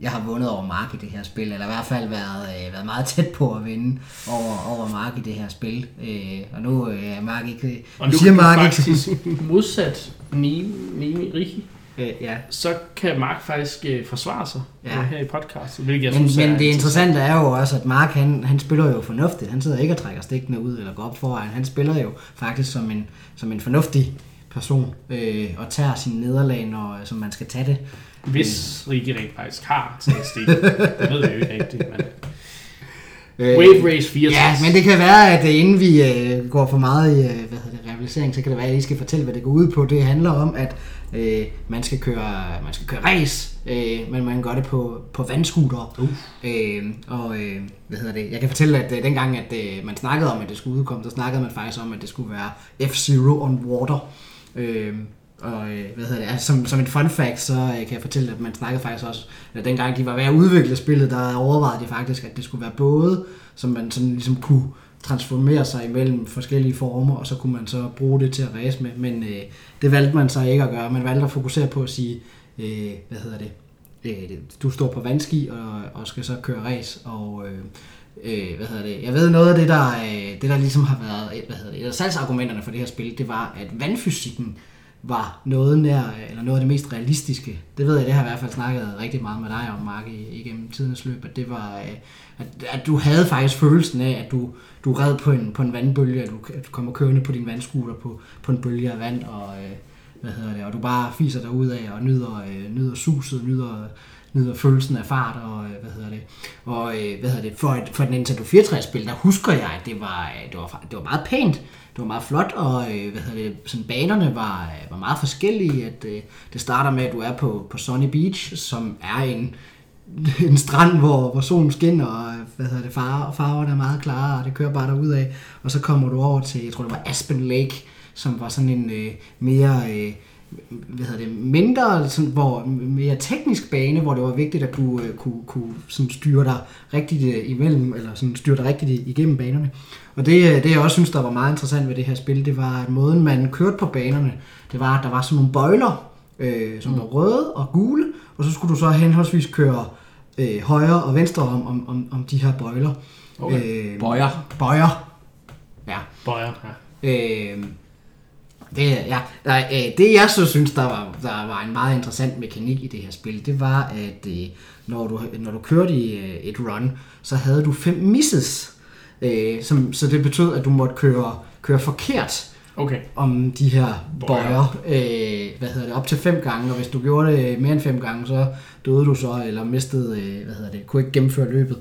jeg har vundet over Mark i det her spil, eller i hvert fald været, øh, været meget tæt på at vinde over, over Mark i det her spil. Øh, og nu øh, er Mark ikke... Og nu siger kan Mark Mark ikke... faktisk modsat Nimi, Nimi Riki, Øh, ja. så kan Mark faktisk øh, forsvare sig Ja. her i podcastet, hvilket jeg Men, synes men er det interessante er jo også, at Mark han, han spiller jo fornuftigt. Han sidder ikke og trækker stikkene ud eller går op foran. Han spiller jo faktisk som en, som en fornuftig person øh, og tager sine nederlag, når som man skal tage det. Hvis Riki rent faktisk har stik. det ved jeg jo ikke rigtigt, men... Øh, Wave Race 64. Ja, men det kan være, at øh, inden vi øh, går for meget i øh, hvad hedder det, rivalisering, så kan det være, at I skal fortælle, hvad det går ud på. Det handler om, at øh, man skal køre man skal køre race, øh, men man gør det på, på vandskuter. Uh. Øh, og øh, hvad hedder det? Jeg kan fortælle, at øh, dengang, at øh, man snakkede om, at det skulle udkomme, så snakkede man faktisk om, at det skulle være F-Zero on Water. Øh, og øh, hvad hedder det? Altså, som, som en fun fact, så øh, kan jeg fortælle, at man snakkede faktisk også, at dengang de var ved at udvikle spillet, der overvejede de faktisk, at det skulle være både, som man sådan ligesom kunne transformere sig imellem forskellige former, og så kunne man så bruge det til at race med. Men øh, det valgte man så ikke at gøre. Man valgte at fokusere på at sige, øh, hvad hedder det? Øh, du står på vandski og, og skal så køre race, og øh, øh, hvad hedder det? Jeg ved noget af det, der, øh, det der ligesom har været, hvad hedder det, salgsargumenterne for det her spil, det var, at vandfysikken var noget nær, øh, eller noget af det mest realistiske. Det ved jeg, det har jeg i hvert fald snakket rigtig meget med dig om, Mark, igennem tidens løb, at det var, øh, at, at du havde faktisk følelsen af, at du, du red på en, på en vandbølge, at du, at du kommer kørende på din vandskuter på, på en bølge af vand, og øh, hvad hedder det, og du bare fiser dig ud af og nyder, nyder suset, nyder, nyder følelsen af fart, og øh, hvad hedder det, og øh, hvad hedder det, for et, for et Nintendo 64-spil, der husker jeg, at det var, øh, det var, det var meget pænt, det var meget flot, og hvad hedder det, sådan banerne var, var meget forskellige, at det starter med, at du er på, på Sunny Beach, som er en, en strand, hvor, hvor solen skinner, og hvad hedder det, farver, farverne er meget klare, og det kører bare derud af. Og så kommer du over til, jeg tror det var Aspen Lake, som var sådan en øh, mere, øh, hvad hedder det, mindre, sådan, hvor, mere teknisk bane, hvor det var vigtigt, at du øh, kunne, kunne sådan styre dig rigtigt øh, imellem, eller sådan styre dig rigtigt igennem banerne. Og det, øh, det jeg også synes, der var meget interessant ved det her spil, det var, at måden man kørte på banerne, det var, at der var sådan nogle bøjler, øh, som var røde og gule, og så skulle du så henholdsvis køre øh, højre og venstre om, om, om, om de her bøjler. Okay. Øh, Bøjer. Bøjer. Ja. Bøjer, ja. Øh, det, ja, der, øh, det jeg så synes, der var, der var en meget interessant mekanik i det her spil, det var, at øh, når, du, når du kørte i øh, et run, så havde du fem misses. Øh, som, så det betød, at du måtte køre, køre forkert Okay. om de her Bøjer. bøjer, øh, hvad hedder det, op til fem gange, og hvis du gjorde det mere end fem gange, så døde du så, eller mistede, øh, hvad hedder det, kunne ikke gennemføre løbet.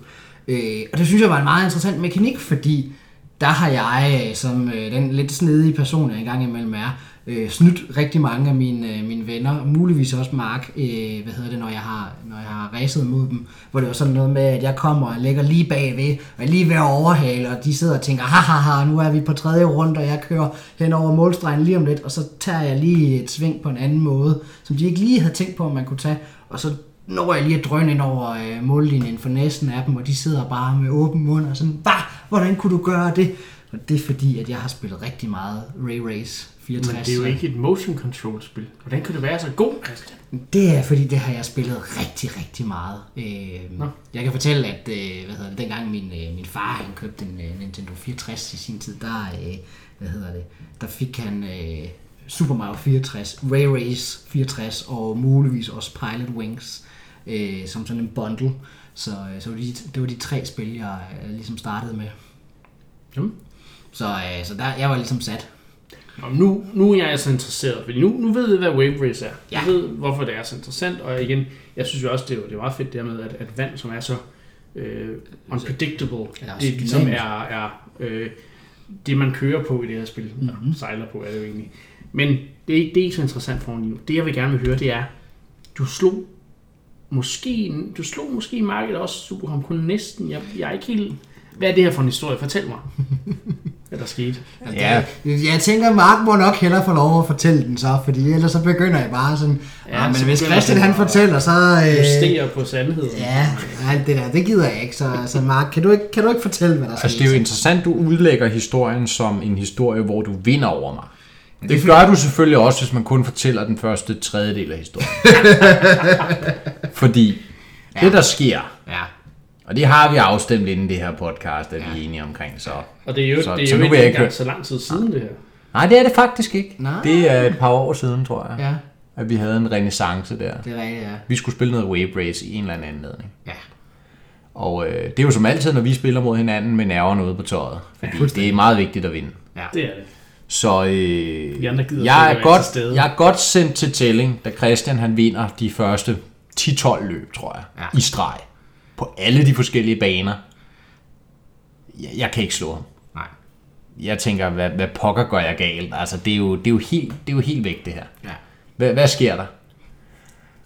Øh, og det synes jeg var en meget interessant mekanik, fordi der har jeg, øh, som øh, den lidt snedige person, jeg engang imellem er, øh, snydt rigtig mange af mine, øh, mine venner, muligvis også Mark, øh, hvad hedder det, når jeg har, når jeg har racet mod dem, hvor det var sådan noget med, at jeg kommer og ligger lige bagved, og er lige ved at overhale, og de sidder og tænker, ha, ha, ha, nu er vi på tredje runde, og jeg kører hen over målstregen lige om lidt, og så tager jeg lige et sving på en anden måde, som de ikke lige havde tænkt på, at man kunne tage, og så når jeg lige at drøne ind over øh, mållinjen for næsten af dem, og de sidder bare med åben mund og sådan, bah, hvordan kunne du gøre det? Og det er fordi, at jeg har spillet rigtig meget Ray Race 64. Men det er jo ikke et motion control spil. Hvordan kan det være så god, Christian? Det er fordi, det har jeg spillet rigtig, rigtig meget. Øh, Nå. jeg kan fortælle, at øh, hvad hedder det, dengang min, øh, min far han købte en øh, Nintendo 64 i sin tid, der, øh, hvad hedder det, der fik han øh, Super Mario 64, Ray Race 64 og muligvis også Pilot Wings øh, som sådan en bundle. Så, øh, så var de, det var de tre spil, jeg øh, ligesom startede med. Jamen. Så, øh, så der, jeg var ligesom sat. Nå, nu, nu er jeg altså interesseret, fordi nu, nu ved jeg, hvad Wave Race er. Ja. Jeg ved, hvorfor det er så interessant, og igen, jeg synes jo også, det er, det er meget fedt det med, at, at vand, som er så øh, unpredictable, Ja, det ligesom nemt. er, er øh, det, man kører på i det her spil, Mhm. mm-hmm. sejler på er det jo egentlig. Men det er, ikke, det er ikke så interessant for mig lige nu. Det, jeg vil gerne vil høre, det er, du slog måske, du slog måske markedet også, du kom kun næsten, jeg, jeg er ikke helt... Hvad er det her for en historie? Fortæl mig, hvad der skete. Ja, Jeg tænker, Mark må nok hellere få lov at fortælle den så, fordi ellers så begynder jeg bare sådan, Ja, ja, men så hvis Christian han fortæller, så... Øh, Justere på sandheden. ja, nej, det der, det gider jeg ikke, så, så Mark, kan du, ikke, kan du ikke fortælle, hvad der altså skete? det er jo interessant, du udlægger historien som en historie, hvor du vinder over mig. Det gør du selvfølgelig også, hvis man kun fortæller den første tredjedel af historien. Fordi det, der sker, Ja, og det har vi afstemt inden det her podcast, at vi er enige omkring, så... Og det er jo, Så- det er så jo nu ikke vil jeg ikke engang så lang tid siden, det her. Nej, det er det faktisk ikke. Nej. Det er et par år siden, tror jeg, ja, at vi havde en renaissance der. det er rigtigt, ja. Vi skulle spille noget Wave Race i en eller anden anledning. Ja, Og øh, det er jo som altid, når vi spiller mod hinanden med nerverne ude på tøjet. Fordi det er meget vigtigt at vinde. ja. Det er det. Så øh, jeg, er godt, jeg er godt sendt til tælling, da Christian han vinder de første 10-12 løb, tror jeg, ja. i streg. På alle de forskellige baner. Jeg, jeg kan ikke slå ham. Nej. Jeg tænker, hvad, hvad pokker gør jeg galt? Altså, det er jo, det er jo, helt, det er jo helt væk, det her. Ja. Hvad, hvad sker der?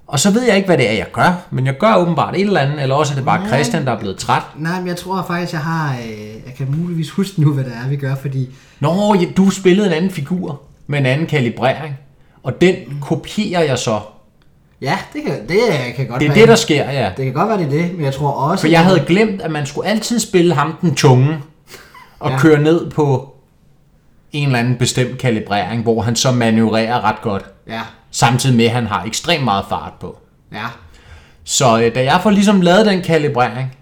Og så ved jeg ikke, hvad det er, jeg gør. Men jeg gør åbenbart et eller andet, eller også er det bare Christian, der er blevet træt. Nej, men jeg tror faktisk, jeg har... Øh, jeg kan muligvis huske nu, hvad det er, vi gør, fordi... Nå, du spillede en anden figur med en anden kalibrering. Og den kopierer jeg så. Ja, det kan, det kan godt Det er være... det, der sker, ja. Det kan godt være, det er det, men jeg tror også... For jeg havde glemt, at man skulle altid spille ham den tunge, og ja. køre ned på en eller anden bestemt kalibrering, hvor han så manøvrerer ret godt, Ja, samtidig med, at han har ekstremt meget fart på. ja. Så øh, da jeg får ligesom lavet den kalibrering,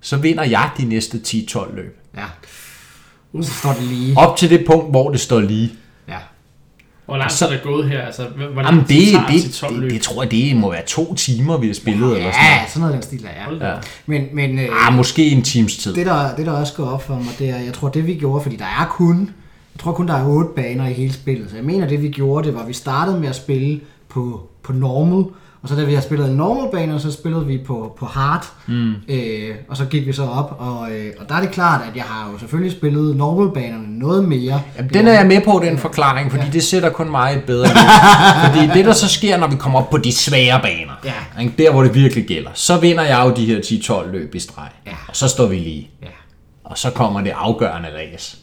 så vinder jeg de næste 10-12 løb. Ja. Uh, så står det lige. Op til det punkt, hvor det står lige. Ja. Hvor lang tid så- er der gået her? Altså, hvor Jamen tid det, det, til 12 det, løb? det, tror jeg, det må være to timer, vi har spillet, eller sådan Ja, noget. sådan noget af den stil der, ja. Ja. Men, men øh, Ah, måske en times tid. det, der, det der også går op for mig, det er, jeg tror det vi gjorde, fordi der er kun, jeg tror kun der er otte baner i hele spillet, så jeg mener det vi gjorde, det var, at vi startede med at spille på, på normal, og så da vi har spillet en normal bane, så spillede vi på, på hard, mm. øh, og så gik vi så op, og, øh, og der er det klart, at jeg har jo selvfølgelig spillet normalbanerne noget mere. Jamen, den er jeg med på, den forklaring, fordi det sætter kun mig et bedre fordi det, der så sker, når vi kommer op på de svære baner, Ja. ikke, der hvor det virkelig gælder, så vinder jeg jo de her 10-12 løb i streg. Ja. Og så står vi lige. Ja, Og så kommer det afgørende race.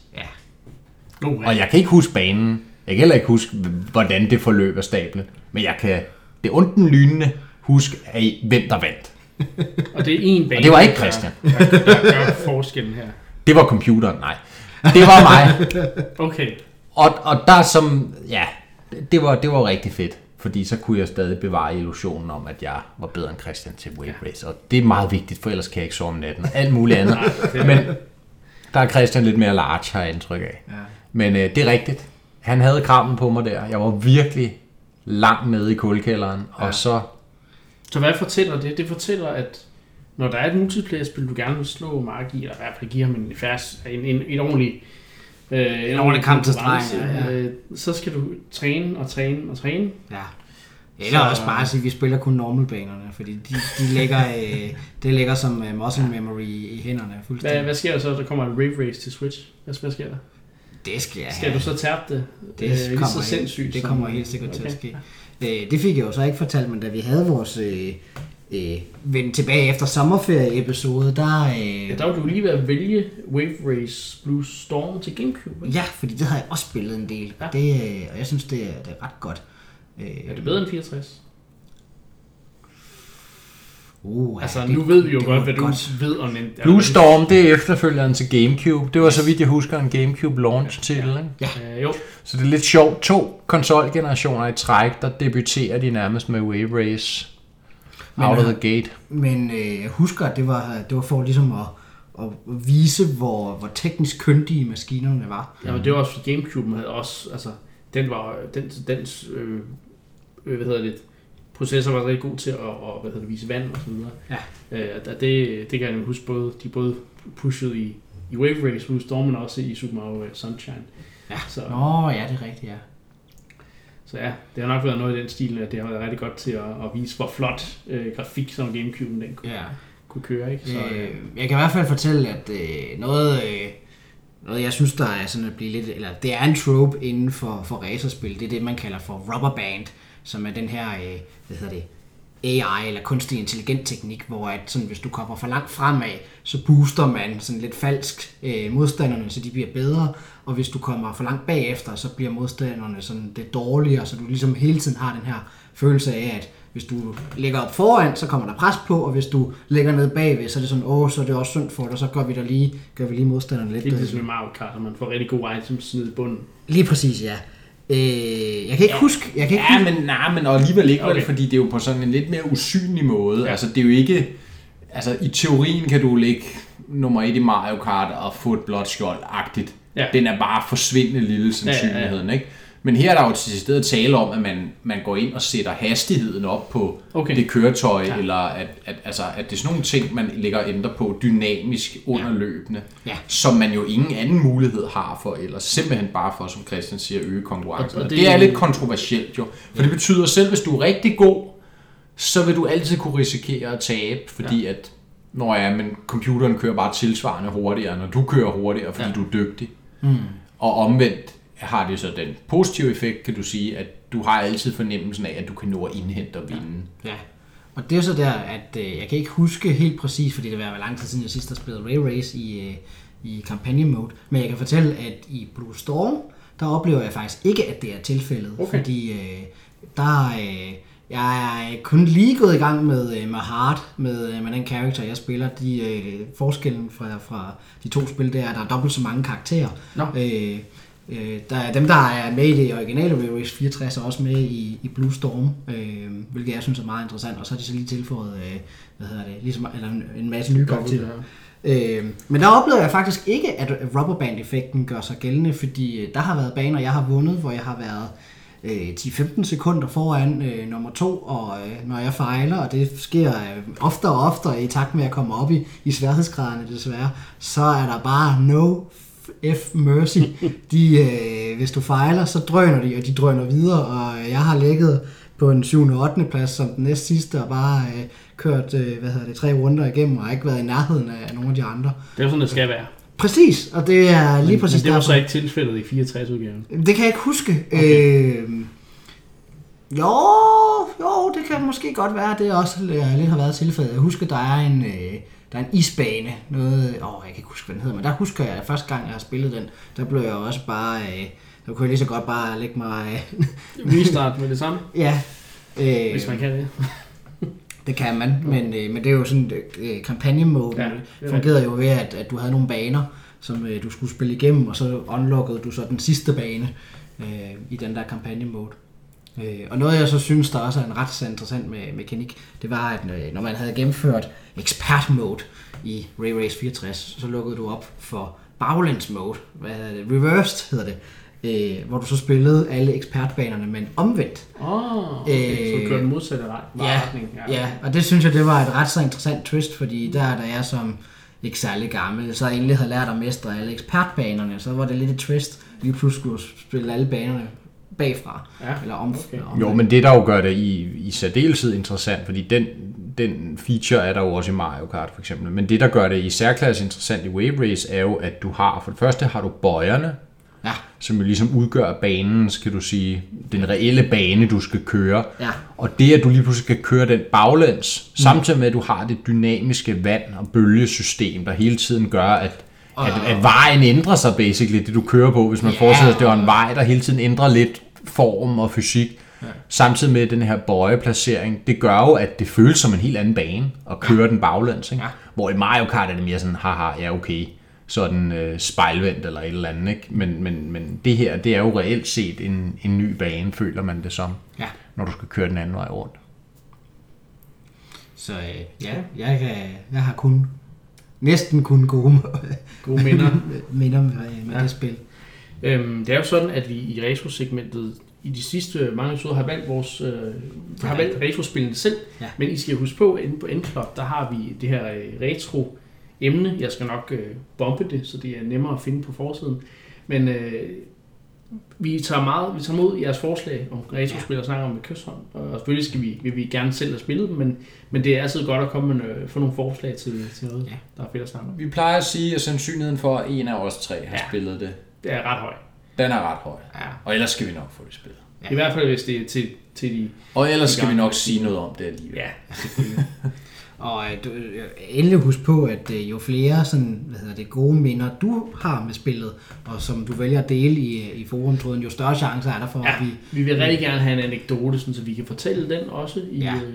Nu, Og jeg kan ikke huske banen. Jeg kan heller ikke huske, hvordan det forløb af stablen. Men jeg kan det ondt lynende huske, af, hvem der vandt. og det er en bane, Og det var ikke der- Christian. Der, der, der gør forskellen her. Det var computeren, nej. Det var mig. Okay. Og, og der som, ja, det var, det var rigtig fedt. Fordi så kunne jeg stadig bevare illusionen om, at jeg var bedre end Christian til Wave Race. Og det er meget vigtigt, for ellers kan jeg ikke sove om natten. Og alt muligt andet. Men der er Christian lidt mere large, har jeg indtryk af. Ja. Men øh, det er rigtigt. Han havde krammen på mig der. Jeg var virkelig langt nede i kuldekælderen. Ja. Og så, Så hvad fortæller det? Det fortæller, at når der er et multiplayer-spil, du gerne vil slå Mark i, eller i hvert fald give ham en, fast, en, en, en ordentlig øh, en ordentlig kamp til stregen, ja, ja. øh, så skal du træne og træne og træne. Ja. Eller Så- så... også bare at sige, at vi spiller kun normalbanerne, fordi de, de ligger, øh, det ligger som øh, muscle memory i hænderne Hvad, fuldstændig. hvad sker der så, der kommer en Rave Race til Switch? Hvad, hvad sker der? Det skal jeg Skal du så tabe det? Det øh, kommer, så sindssygt. det kommer helt sikkert til at Okay. ske. Øh, det fik jeg jo så ikke fortalt, men da vi havde vores øh, øh, vende tilbage efter sommerferie-episode, der... Øh, Ja, der var du lige ved at vælge Wave Race Blue Storm til Gamecube. ikke? ja, fordi det har jeg også spillet en del, ja. det, øh, og jeg synes, det er, det er ret godt. Øh, Er det bedre end 64? Uh, Altså, det- nu ved vi jo godt, hvad du godt. ved om en... Blue Storm, det er efterfølgeren til Gamecube. Det var så vidt jeg husker en Gamecube launch titel, ikke? Ja. Øh, jo, Så det er lidt sjovt. To konsolgenerationer i træk, der debuterer de nærmest med Wave Race Men, out of the gate. Men øh, jeg husker, at det var, det var for ligesom at, at vise, hvor, hvor teknisk kyndige maskinerne var. ja, men det var også fordi Gamecube havde også... Altså, den var... Den, dens, øh, øh, hvad hedder det? Processor var rigtig god til at og, hvad hedder det, vise vand og så videre. Ja. Øh, og det, det kan jeg huske både... De både pushede i, i Wave Race Blue Storm, men også i Super Mario Sunshine. Ja. Så, Nå, ja, det er rigtigt, ja. Så ja, det har nok været noget i den stil, at det har været rigtig godt til at, at vise, hvor flot øh, grafik som Gamecube den kunne, ja. kunne køre. Ikke? Så, øh, Øh, jeg kan i hvert fald fortælle, at øh, noget, øh, noget, jeg synes, der er sådan at blive lidt, eller det er en trope inden for, for racerspil, det er det, man kalder for rubber band, som er den her, øh, hvad hedder det, AI eller kunstig intelligent teknik, hvor at sådan, hvis du kommer for langt fremad, så booster man sådan lidt falsk øh, modstanderne, så de bliver bedre, og hvis du kommer for langt bagefter, så bliver modstanderne sådan det dårligere, så du ligesom hele tiden har den her følelse af, at hvis du ligger op foran, så kommer der pres på, og hvis du ligger ned bagved, så er det sådan, åh, så er det også synd for dig, så gør vi, der lige, gør vi lige modstanderne lidt. det er ligesom i Mario Kart, man får rigtig gode items nede i bunden. Lige præcis, ja. Øh, jeg kan ikke ja. huske, jeg kan ikke Ja, huske, men nej, men alligevel ikke, okay. Vel, fordi det er jo på sådan en lidt mere usynlig måde. Ja. Ja. Altså, det er jo ikke... Altså, i teorien kan du ligge nummer et i Mario Kart og få et blåt skjold-agtigt. Ja. Den er bare forsvindende lille sandsynligheden, ikke? Men her er der jo til stedet tale om, at man, man går ind og sætter hastigheden op på Okay. det køretøj, Ja. ja. eller at, at, altså, at det er sådan nogle ting, man lægger og ændrer på dynamisk under Ja. Ja. som man jo ingen anden mulighed har for, eller simpelthen bare for, som Christian siger, at øge konkurrencen. Og- og det- det, er lidt kontroversielt jo, for det betyder selv, hvis du er rigtig god, så vil du altid kunne risikere at tabe, fordi ja. at når ja, men computeren kører bare tilsvarende hurtigere, når du kører hurtigere, fordi Ja. ja. du er dygtig. Mm. Og omvendt har det så den positive effekt, kan du sige, at du har altid fornemmelsen af, at du kan nå at indhente og vinde. Ja. Og det er så der, at øh, jeg kan ikke huske helt præcis, fordi det var lang tid siden, jeg sidst har spillet Ray Race i, øh, i Campaign Mode. Men jeg kan fortælle, at i Blue Storm, der oplever jeg faktisk ikke, at det er tilfældet. Okay. Fordi øh, der øh, jeg er kun lige gået i gang med, øh, med Hard, med, øh, med den karakter, jeg spiller. De, øh, forskellen fra, fra de to spil, det er, at der er dobbelt så mange karakterer. Nå. Øh, øh, der er dem, der er med i det originale Race 64, er også med i, i Blue Storm, øh, hvilket jeg synes er meget interessant. Og så har de så lige tilføjet, øh, hvad hedder det, ligesom, eller en, en masse nye karakterer. Øh, men der oplever jeg faktisk ikke, at rubberband-effekten gør sig gældende, fordi øh, der har været baner, jeg har vundet, hvor jeg har været øh, 10-15 sekunder foran øh, nummer to, og øh, når jeg fejler, og det sker øh, oftere og oftere i takt med at komme op i, i sværhedsgraderne desværre, så er der bare no F mercy. De, øh, hvis du fejler, så drøner de, og de drøner videre, og øh, jeg har ligget på en 7. og 8. plads som den næst sidste, og bare øh, kørt øh, hvad hedder det, tre runder igennem, og har ikke været i nærheden af nogle af de andre. Det er jo sådan, det skal være. Præcis, og det er lige Men, præcis men det var derfor. så ikke tilfældet i 64-udgaven. Det kan jeg ikke huske. Okay. Okay. Øh, jo, jo, det kan måske godt være, det også øh, lidt har været tilfældet. Jeg husker, der er en, øh, der er en isbane, noget, åh, jeg kan ikke huske, hvad den hedder, men der husker jeg, at første gang, jeg har spillet den, der blev jeg også bare, øh, der kunne jeg lige så godt bare lægge mig, øh, Restart med det samme, ja, øh, hvis man kan det. det kan man, men, øh, men det er jo sådan, øh, kampagnemoden Ja, er fungerede jo ved, at, at du havde nogle baner, som øh, du skulle spille igennem, og så unlockede du så den sidste bane øh, i den der kampagnemode. Øh, og noget jeg så synes, der også er en ret så interessant med mekanik, det var, at øh, når man havde gennemført expert mode i Ray Race 64, så lukkede du op for baglæns mode, hvad hedder det, reversed hedder det, øh, hvor du så spillede alle ekspertbanerne, men omvendt. Åh, oh, okay. Øh, så kører den modsatte ret, Ja, retning. ja, og det synes jeg, det var et ret så interessant twist, fordi der, da jeg som ikke særlig gammel, så egentlig havde lært at mestre alle ekspertbanerne, så var det lidt et twist, lige pludselig skulle spille alle banerne bagfra, Ja, eller om, okay. om Jo, men det der jo gør det i, i særdeleshed interessant, fordi den, den feature er der jo også i Mario Kart for eksempel, men det der gør det i særklasse interessant i Wave Race er jo, at du har, for det første har du bøjerne, Ja. som jo ligesom udgør banen, skal du sige, den reelle bane, du skal køre. Ja. Og det, at du lige pludselig skal køre den baglæns, mm. samtidig med, at du har det dynamiske vand- og bølgesystem, der hele tiden gør, at, at, at vejen ændrer sig basically, det du kører på. Hvis man Ja. forestiller sig, at det var en vej, der hele tiden ændrer lidt form og fysik, ja. samtidig med den her bøjeplacering, det gør jo, at det føles som en helt anden bane at køre ja. den baglæns. Ikke? Ja. Hvor i Mario Kart er det mere sådan, haha, ja okay, sådan øh, spejlvendt eller et eller andet. Ikke? Men, men, men det her, det er jo reelt set en, en ny bane, føler man det som, Ja. når du skal køre den anden vej rundt. Så øh, ja, jeg, kan, jeg har kun næsten kun gode Gode minder. minder med, med Ja. det spil. Øhm, det er jo sådan, at vi i retro-segmentet i de sidste mange episoder har valgt vores øh, har valgt retrospillene selv, Ja. men I skal huske på, at inde på Endclub, der har vi det her øh, retro emne. Jeg skal nok øh, bombe det, så det er nemmere at finde på forsiden. Men øh, vi tager meget, vi tager mod jeres forslag om retrospil og snakker om med kysshånd. Og selvfølgelig skal vi, vil vi gerne selv have spillet dem, men, men det er altid godt at komme med øh, få nogle forslag til, til noget, Ja. der er fedt at snakke om. Vi plejer at sige, at sandsynligheden for, at en af os tre har Ja. spillet det, Det er ret højt. den er ret høj. Ja. Og ellers skal vi nok få det spillet. Ja. I hvert fald, hvis det er til, til de... Og ellers skal vi nok sige noget om det alligevel. Ja, selvfølgelig. Og øh, du, øh, endelig husk på, at øh, jo flere sådan, hvad hedder det, gode minder du har med spillet, og som du vælger at dele i, i forumtråden, jo større chancer er der for, Ja, at vi... vi vil rigtig gerne have en anekdote, sådan, så vi kan fortælle den også i, Ja. ja. øh,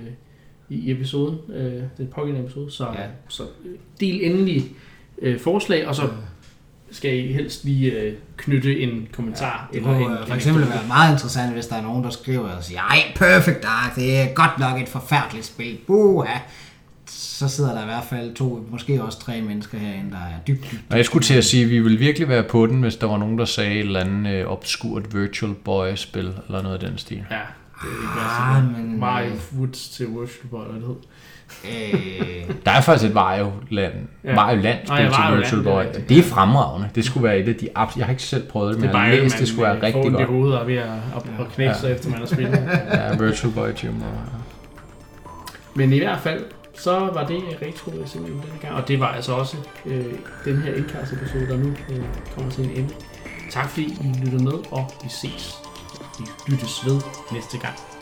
i episoden, øh, den pågældende episode. Så, Ja. ja. så øh, del endelig øh, forslag, og så skal I helst lige øh, knytte en kommentar. Det eller kunne en, øh, for eksempel være meget interessant, hvis der er nogen, der skriver og siger, ej, Perfect Dark, det er godt nok et forfærdeligt spil. Buha. Så sidder der i hvert fald to, måske også tre mennesker herinde, der er dybt, dybt Og jeg skulle til at sige, at vi ville virkelig være på den, hvis der var nogen, der sagde et eller andet øh, obskurt Virtual Boy-spil, eller noget af den stil. Ja, det er ikke Ah, men- Mario Woods til Virtual Boy, eller det hed. øh, Der er faktisk et Mario-land, ja. Ja. Mario-land spil ja, til Virtual Land, det er Boy. rigtigt. Det er fremragende. Det skulle være et af de abs- Jeg har ikke selv prøvet det, men Det er jeg bare læst, det skulle være rigtig godt. hovedet og ved at, at, at knække sig, efter man har spillet. Ja, Virtual Boy Gym. og- Men i hvert fald, så var det øh, retro simpelthen denne gang. Og det var altså også øh, den her indkast episode, der nu øh, kommer til en ende. Tak fordi I lyttede med, og vi ses. Vi lyttes ved næste gang.